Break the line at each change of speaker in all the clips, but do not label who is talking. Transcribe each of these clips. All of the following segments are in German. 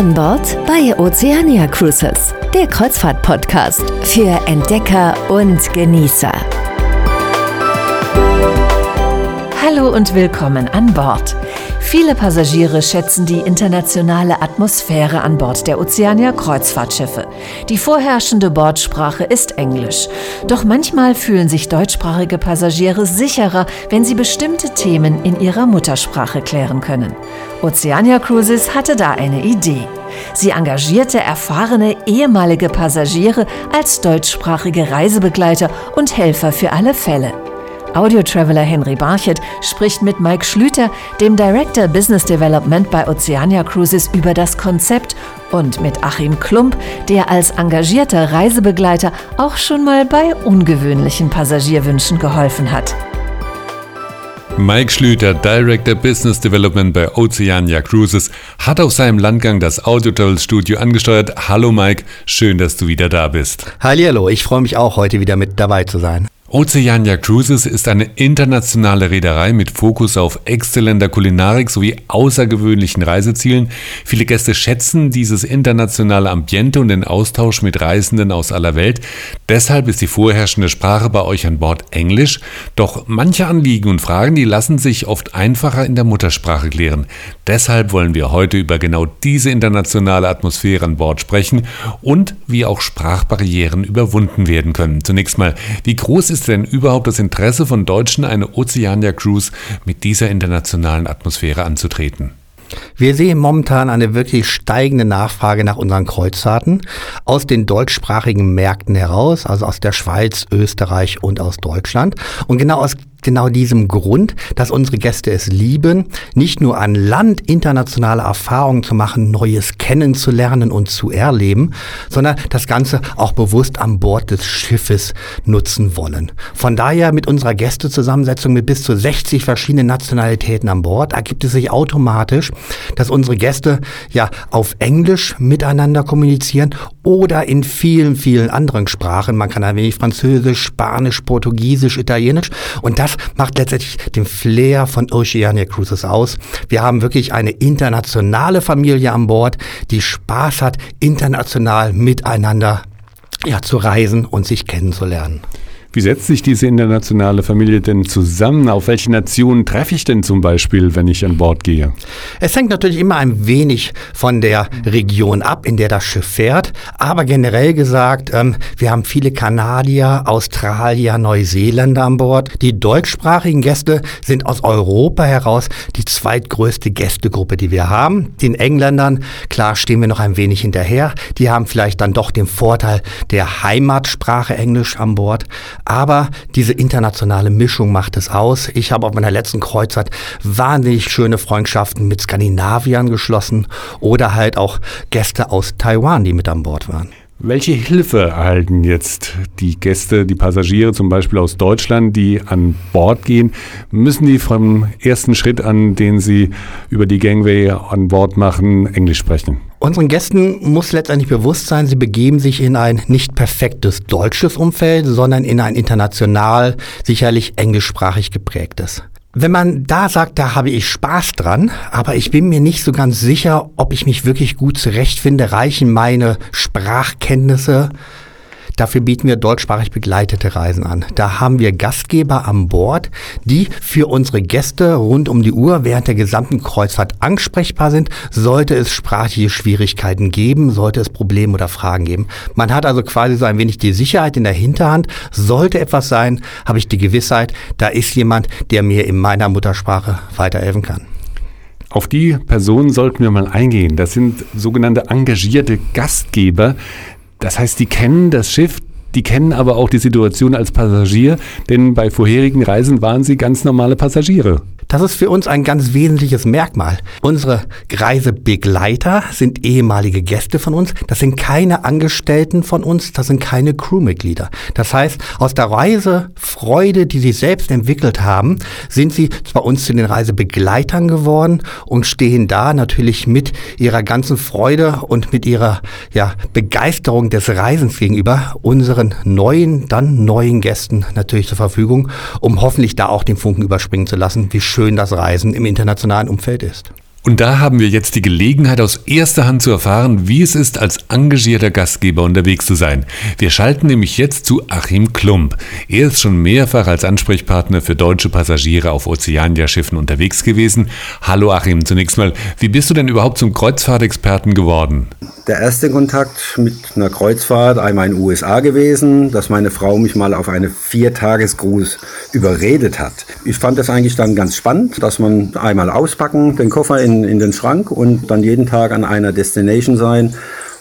An Bord bei Oceania Cruises, der Kreuzfahrt-Podcast für Entdecker und Genießer.
Hallo und willkommen an Bord. Viele Passagiere schätzen die internationale Atmosphäre an Bord der Oceania Kreuzfahrtschiffe. Die vorherrschende Bordsprache ist Englisch. Doch manchmal fühlen sich deutschsprachige Passagiere sicherer, wenn sie bestimmte Themen in ihrer Muttersprache klären können. Oceania Cruises hatte da eine Idee. Sie engagierte erfahrene ehemalige Passagiere als deutschsprachige Reisebegleiter und Helfer für alle Fälle. Audio-Traveler Henry Barchet spricht mit Mike Schlüter, dem Director Business Development bei Oceania Cruises, über das Konzept und mit Achim Klump, der als engagierter Reisebegleiter auch schon mal bei ungewöhnlichen Passagierwünschen geholfen hat.
Mike Schlüter, Director Business Development bei Oceania Cruises, hat auf seinem Landgang das Audio Travel Studio angesteuert. Hallo Mike, schön, dass du wieder da bist.
Hallo, ich freue mich auch heute wieder mit dabei zu sein.
Oceania Cruises ist eine internationale Reederei mit Fokus auf exzellenter Kulinarik sowie außergewöhnlichen Reisezielen. Viele Gäste schätzen dieses internationale Ambiente und den Austausch mit Reisenden aus aller Welt. Deshalb ist die vorherrschende Sprache bei euch an Bord Englisch. Doch manche Anliegen und Fragen, die lassen sich oft einfacher in der Muttersprache klären. Deshalb wollen wir heute über genau diese internationale Atmosphäre an Bord sprechen und wie auch Sprachbarrieren überwunden werden können. Zunächst mal, wie groß ist ist denn überhaupt das Interesse von Deutschen, eine Oceania Cruise mit dieser internationalen Atmosphäre anzutreten?
Wir sehen momentan eine wirklich steigende Nachfrage nach unseren Kreuzfahrten aus den deutschsprachigen Märkten heraus, also aus der Schweiz, Österreich und aus Deutschland. Und genau aus genau diesem Grund, dass unsere Gäste es lieben, nicht nur an Land internationale Erfahrungen zu machen, Neues kennenzulernen und zu erleben, sondern das Ganze auch bewusst an Bord des Schiffes nutzen wollen. Von daher mit unserer Gästezusammensetzung mit bis zu 60 verschiedenen Nationalitäten an Bord ergibt es sich automatisch, dass unsere Gäste ja auf Englisch miteinander kommunizieren oder in vielen, vielen anderen Sprachen. Man kann ein wenig Französisch, Spanisch, Portugiesisch, Italienisch und das das macht letztendlich den Flair von Oceania Cruises aus. Wir haben wirklich eine internationale Familie an Bord, die Spaß hat, international miteinander ja, zu reisen und sich kennenzulernen.
Wie setzt sich diese internationale Familie denn zusammen? Auf welche Nationen treffe ich denn zum Beispiel, wenn ich an Bord gehe?
Es hängt natürlich immer ein wenig von der Region ab, in der das Schiff fährt. Aber generell gesagt, ähm, wir haben viele Kanadier, Australier, Neuseeländer an Bord. Die deutschsprachigen Gäste sind aus Europa heraus die zweitgrößte Gästegruppe, die wir haben. Den Engländern, klar, stehen wir noch ein wenig hinterher. Die haben vielleicht dann doch den Vorteil der Heimatsprache Englisch an Bord. Aber diese internationale Mischung macht es aus. Ich habe auf meiner letzten Kreuzfahrt wahnsinnig schöne Freundschaften mit Skandinaviern geschlossen oder halt auch Gäste aus Taiwan, die mit an Bord waren.
Welche Hilfe erhalten jetzt die Gäste, die Passagiere zum Beispiel aus Deutschland, die an Bord gehen? Müssen die vom ersten Schritt an, den sie über die Gangway an Bord machen, Englisch sprechen?
Unseren Gästen muss letztendlich bewusst sein, sie begeben sich in ein nicht perfektes deutsches Umfeld, sondern in ein international, sicherlich englischsprachig geprägtes. Wenn man da sagt, da habe ich Spaß dran, aber ich bin mir nicht so ganz sicher, ob ich mich wirklich gut zurechtfinde, reichen meine Sprachkenntnisse Dafür bieten wir deutschsprachig begleitete Reisen an. Da haben wir Gastgeber an Bord, die für unsere Gäste rund um die Uhr während der gesamten Kreuzfahrt ansprechbar sind, sollte es sprachliche Schwierigkeiten geben, sollte es Probleme oder Fragen geben. Man hat also quasi so ein wenig die Sicherheit in der Hinterhand. Sollte etwas sein, habe ich die Gewissheit, da ist jemand, der mir in meiner Muttersprache weiterhelfen kann.
Auf die Personen sollten wir mal eingehen. Das sind sogenannte engagierte Gastgeber. Das heißt, die kennen das Schiff, die kennen aber auch die Situation als Passagier, denn bei vorherigen Reisen waren sie ganz normale Passagiere.
Das ist für uns ein ganz wesentliches Merkmal. Unsere Reisebegleiter sind ehemalige Gäste von uns. Das sind keine Angestellten von uns. Das sind keine Crewmitglieder. Das heißt, aus der Reisefreude, die sie selbst entwickelt haben, sind sie bei uns zu den Reisebegleitern geworden und stehen da natürlich mit ihrer ganzen Freude und mit ihrer ja, Begeisterung des Reisens gegenüber unseren neuen, dann neuen Gästen natürlich zur Verfügung, um hoffentlich da auch den Funken überspringen zu lassen, wie schön schön das Reisen im internationalen Umfeld ist.
Und da haben wir jetzt die Gelegenheit, aus erster Hand zu erfahren, wie es ist, als engagierter Gastgeber unterwegs zu sein. Wir schalten nämlich jetzt zu Achim Klump. Er ist schon mehrfach als Ansprechpartner für deutsche Passagiere auf Ozeania-Schiffen unterwegs gewesen. Hallo Achim, zunächst mal, wie bist du denn überhaupt zum Kreuzfahrtexperten geworden?
Der erste Kontakt mit einer Kreuzfahrt, einmal in den USA gewesen, dass meine Frau mich mal auf eine Viertagesgruß überredet hat. Ich fand das eigentlich dann ganz spannend, dass man einmal auspacken, den Koffer in in, in den Schrank und dann jeden Tag an einer Destination sein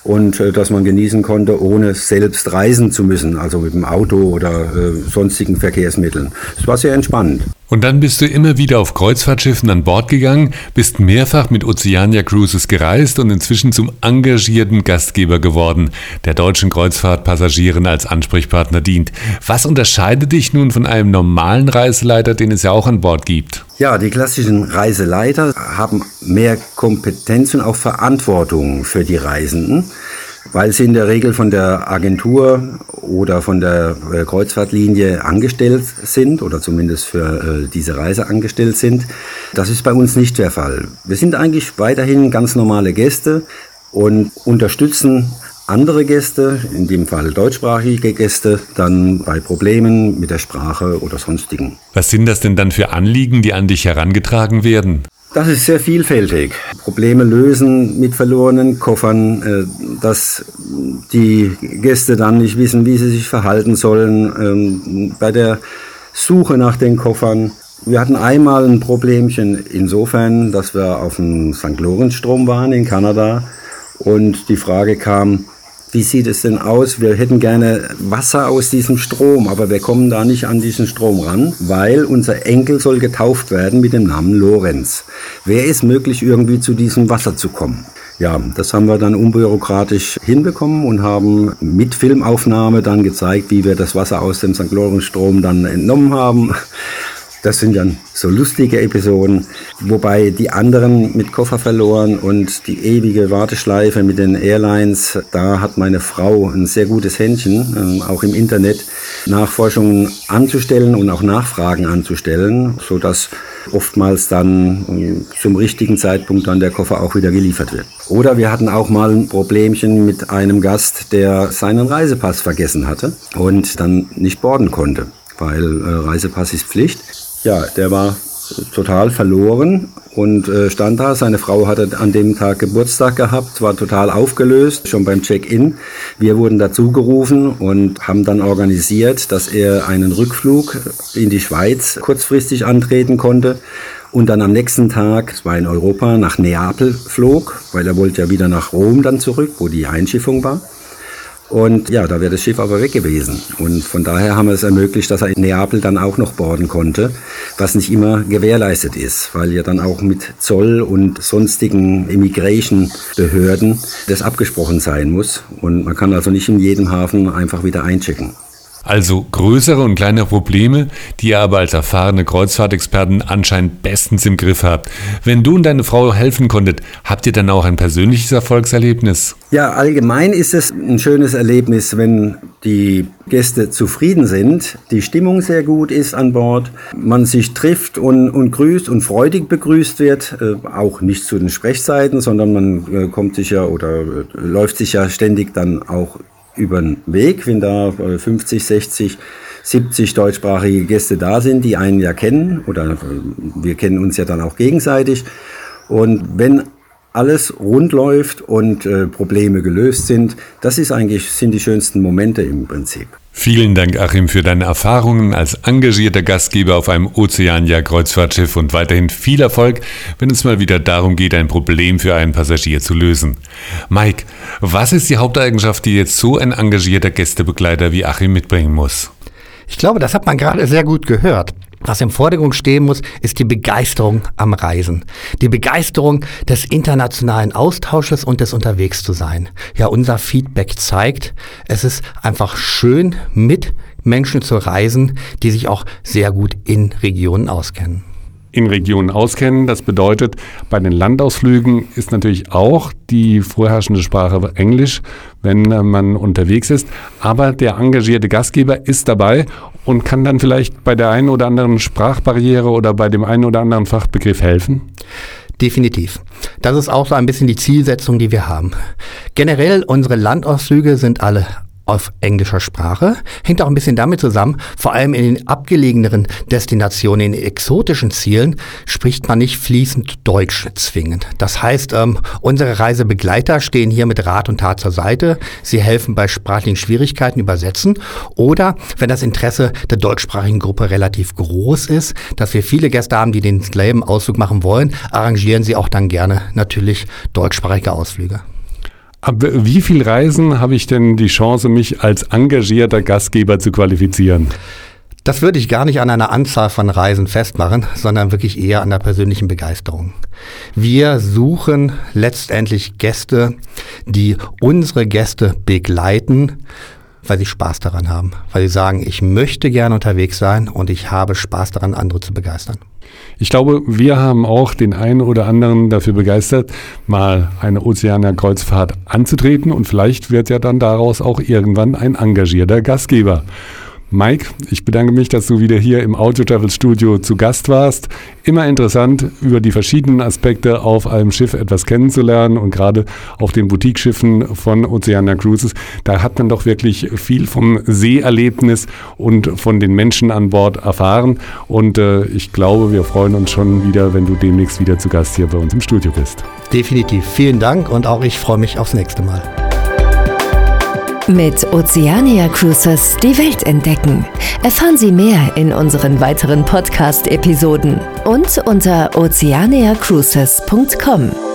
und äh, dass man genießen konnte, ohne selbst reisen zu müssen, also mit dem Auto oder äh, sonstigen Verkehrsmitteln. Es war sehr entspannend.
Und dann bist du immer wieder auf Kreuzfahrtschiffen an Bord gegangen, bist mehrfach mit Oceania Cruises gereist und inzwischen zum engagierten Gastgeber geworden, der deutschen Kreuzfahrtpassagieren als Ansprechpartner dient. Was unterscheidet dich nun von einem normalen Reiseleiter, den es ja auch an Bord gibt?
Ja, die klassischen Reiseleiter haben mehr Kompetenz und auch Verantwortung für die Reisenden weil sie in der Regel von der Agentur oder von der äh, Kreuzfahrtlinie angestellt sind oder zumindest für äh, diese Reise angestellt sind. Das ist bei uns nicht der Fall. Wir sind eigentlich weiterhin ganz normale Gäste und unterstützen andere Gäste, in dem Fall deutschsprachige Gäste, dann bei Problemen mit der Sprache oder sonstigen.
Was sind das denn dann für Anliegen, die an dich herangetragen werden?
Das ist sehr vielfältig. Probleme lösen mit verlorenen Koffern, äh, dass die Gäste dann nicht wissen, wie sie sich verhalten sollen ähm, bei der Suche nach den Koffern. Wir hatten einmal ein Problemchen insofern, dass wir auf dem St. Lorenz-Strom waren in Kanada und die Frage kam, wie sieht es denn aus? Wir hätten gerne Wasser aus diesem Strom, aber wir kommen da nicht an diesen Strom ran, weil unser Enkel soll getauft werden mit dem Namen Lorenz. Wäre es möglich, irgendwie zu diesem Wasser zu kommen? Ja, das haben wir dann unbürokratisch hinbekommen und haben mit Filmaufnahme dann gezeigt, wie wir das Wasser aus dem St. Lorenz Strom dann entnommen haben. Das sind dann so lustige Episoden, wobei die anderen mit Koffer verloren und die ewige Warteschleife mit den Airlines, da hat meine Frau ein sehr gutes Händchen, ähm, auch im Internet Nachforschungen anzustellen und auch Nachfragen anzustellen, so dass oftmals dann ähm, zum richtigen Zeitpunkt dann der Koffer auch wieder geliefert wird. Oder wir hatten auch mal ein Problemchen mit einem Gast, der seinen Reisepass vergessen hatte und dann nicht boarden konnte weil äh, Reisepass ist Pflicht. Ja, der war total verloren und äh, stand da. Seine Frau hatte an dem Tag Geburtstag gehabt, war total aufgelöst, schon beim Check-in. Wir wurden dazu gerufen und haben dann organisiert, dass er einen Rückflug in die Schweiz kurzfristig antreten konnte und dann am nächsten Tag, es war in Europa, nach Neapel flog, weil er wollte ja wieder nach Rom dann zurück, wo die Einschiffung war. Und ja, da wäre das Schiff aber weg gewesen. Und von daher haben wir es ermöglicht, dass er in Neapel dann auch noch boarden konnte, was nicht immer gewährleistet ist, weil ja dann auch mit Zoll und sonstigen Immigration-Behörden das abgesprochen sein muss. Und man kann also nicht in jedem Hafen einfach wieder einchecken.
Also größere und kleinere Probleme, die ihr aber als erfahrene Kreuzfahrtexperten anscheinend bestens im Griff habt. Wenn du und deine Frau helfen konntet, habt ihr dann auch ein persönliches Erfolgserlebnis?
Ja, allgemein ist es ein schönes Erlebnis, wenn die Gäste zufrieden sind, die Stimmung sehr gut ist an Bord, man sich trifft und, und grüßt und freudig begrüßt wird, äh, auch nicht zu den Sprechzeiten, sondern man äh, kommt sich ja oder äh, läuft sich ja ständig dann auch über den Weg, wenn da 50, 60, 70 deutschsprachige Gäste da sind, die einen ja kennen oder äh, wir kennen uns ja dann auch gegenseitig. Und wenn alles rund läuft und äh, Probleme gelöst sind, das ist eigentlich, sind die schönsten Momente im Prinzip.
Vielen Dank, Achim, für deine Erfahrungen als engagierter Gastgeber auf einem Ozeania-Kreuzfahrtschiff und weiterhin viel Erfolg, wenn es mal wieder darum geht, ein Problem für einen Passagier zu lösen. Mike, was ist die Haupteigenschaft, die jetzt so ein engagierter Gästebegleiter wie Achim mitbringen muss?
Ich glaube, das hat man gerade sehr gut gehört. Was im Vordergrund stehen muss, ist die Begeisterung am Reisen. Die Begeisterung des internationalen Austausches und des Unterwegs zu sein. Ja, unser Feedback zeigt, es ist einfach schön, mit Menschen zu reisen, die sich auch sehr gut in Regionen auskennen
in Regionen auskennen. Das bedeutet, bei den Landausflügen ist natürlich auch die vorherrschende Sprache Englisch, wenn äh, man unterwegs ist. Aber der engagierte Gastgeber ist dabei und kann dann vielleicht bei der einen oder anderen Sprachbarriere oder bei dem einen oder anderen Fachbegriff helfen.
Definitiv. Das ist auch so ein bisschen die Zielsetzung, die wir haben. Generell, unsere Landausflüge sind alle auf englischer Sprache. Hängt auch ein bisschen damit zusammen, vor allem in den abgelegeneren Destinationen, in exotischen Zielen, spricht man nicht fließend Deutsch zwingend. Das heißt, ähm, unsere Reisebegleiter stehen hier mit Rat und Tat zur Seite. Sie helfen bei sprachlichen Schwierigkeiten übersetzen. Oder wenn das Interesse der deutschsprachigen Gruppe relativ groß ist, dass wir viele Gäste haben, die den Slaven-Ausflug machen wollen, arrangieren sie auch dann gerne natürlich deutschsprachige Ausflüge.
Ab wie viel Reisen habe ich denn die Chance, mich als engagierter Gastgeber zu qualifizieren?
Das würde ich gar nicht an einer Anzahl von Reisen festmachen, sondern wirklich eher an der persönlichen Begeisterung. Wir suchen letztendlich Gäste, die unsere Gäste begleiten, weil sie Spaß daran haben, weil sie sagen, ich möchte gerne unterwegs sein und ich habe Spaß daran, andere zu begeistern.
Ich glaube, wir haben auch den einen oder anderen dafür begeistert, mal eine Ozeaner-Kreuzfahrt anzutreten und vielleicht wird ja dann daraus auch irgendwann ein engagierter Gastgeber. Mike, ich bedanke mich, dass du wieder hier im Audio Travel Studio zu Gast warst. Immer interessant, über die verschiedenen Aspekte auf einem Schiff etwas kennenzulernen und gerade auf den Boutique-Schiffen von Oceania Cruises, da hat man doch wirklich viel vom Seeerlebnis und von den Menschen an Bord erfahren. Und äh, ich glaube, wir freuen uns schon wieder, wenn du demnächst wieder zu Gast hier bei uns im Studio bist.
Definitiv. Vielen Dank und auch ich freue mich aufs nächste Mal.
Mit Oceania Cruises die Welt entdecken. Erfahren Sie mehr in unseren weiteren Podcast-Episoden und unter oceaniacruises.com.